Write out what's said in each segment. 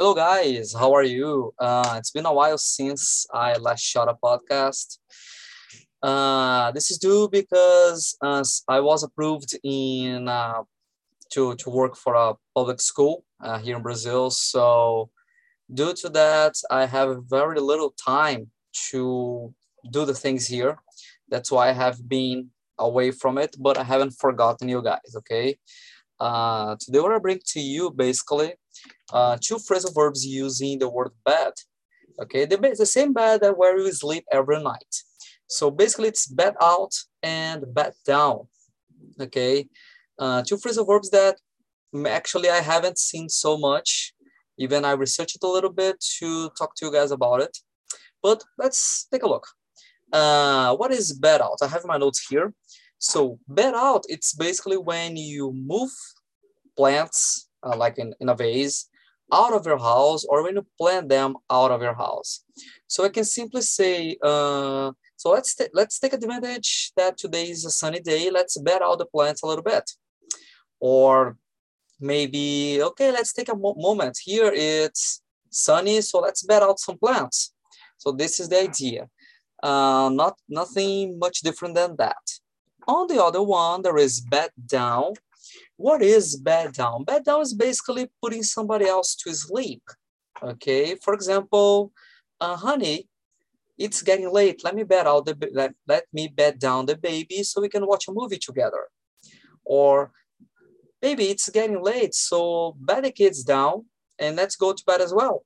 Hello, guys. How are you? Uh, it's been a while since I last shot a podcast. Uh, this is due because uh, I was approved in uh, to to work for a public school uh, here in Brazil. So, due to that, I have very little time to do the things here. That's why I have been away from it, but I haven't forgotten you guys. Okay. Uh, today, what I bring to you basically uh, two phrasal verbs using the word bed. Okay, the, the same bed that where you sleep every night. So basically, it's bed out and bed down. Okay, uh, two phrasal verbs that actually I haven't seen so much. Even I researched it a little bit to talk to you guys about it. But let's take a look. Uh, what is bed out? I have my notes here. So bed out, it's basically when you move plants, uh, like in, in a vase, out of your house or when you plant them out of your house. So I can simply say, uh, so let's, let's take advantage that today is a sunny day. Let's bed out the plants a little bit. Or maybe, okay, let's take a mo moment. Here it's sunny, so let's bed out some plants. So this is the idea. Uh, not Nothing much different than that. On the other one, there is bed down. What is bed down? Bed down is basically putting somebody else to sleep. Okay, for example, uh, honey, it's getting late. Let me bed out the let, let me bed down the baby so we can watch a movie together. Or baby, it's getting late, so bed the kids down and let's go to bed as well.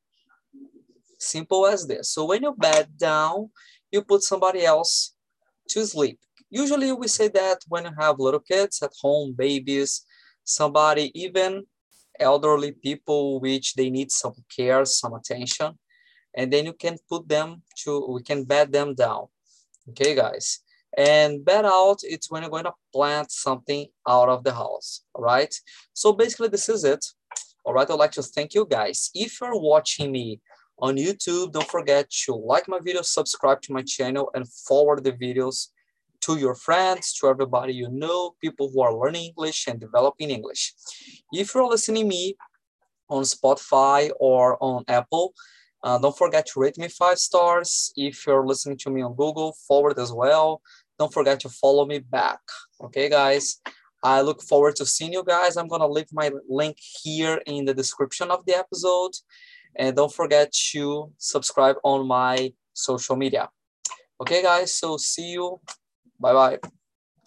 Simple as this. So when you bed down, you put somebody else to sleep. Usually we say that when you have little kids at home, babies, somebody, even elderly people, which they need some care, some attention, and then you can put them to, we can bed them down. Okay, guys. And bed out, it's when you're going to plant something out of the house, all right? So basically this is it. All right, I'd like to thank you guys. If you're watching me on YouTube, don't forget to like my video, subscribe to my channel, and forward the videos to your friends, to everybody you know, people who are learning English and developing English. If you're listening me on Spotify or on Apple, uh, don't forget to rate me five stars. If you're listening to me on Google, forward as well. Don't forget to follow me back. Okay, guys. I look forward to seeing you guys. I'm gonna leave my link here in the description of the episode. And don't forget to subscribe on my social media. Okay, guys, so see you 拜拜。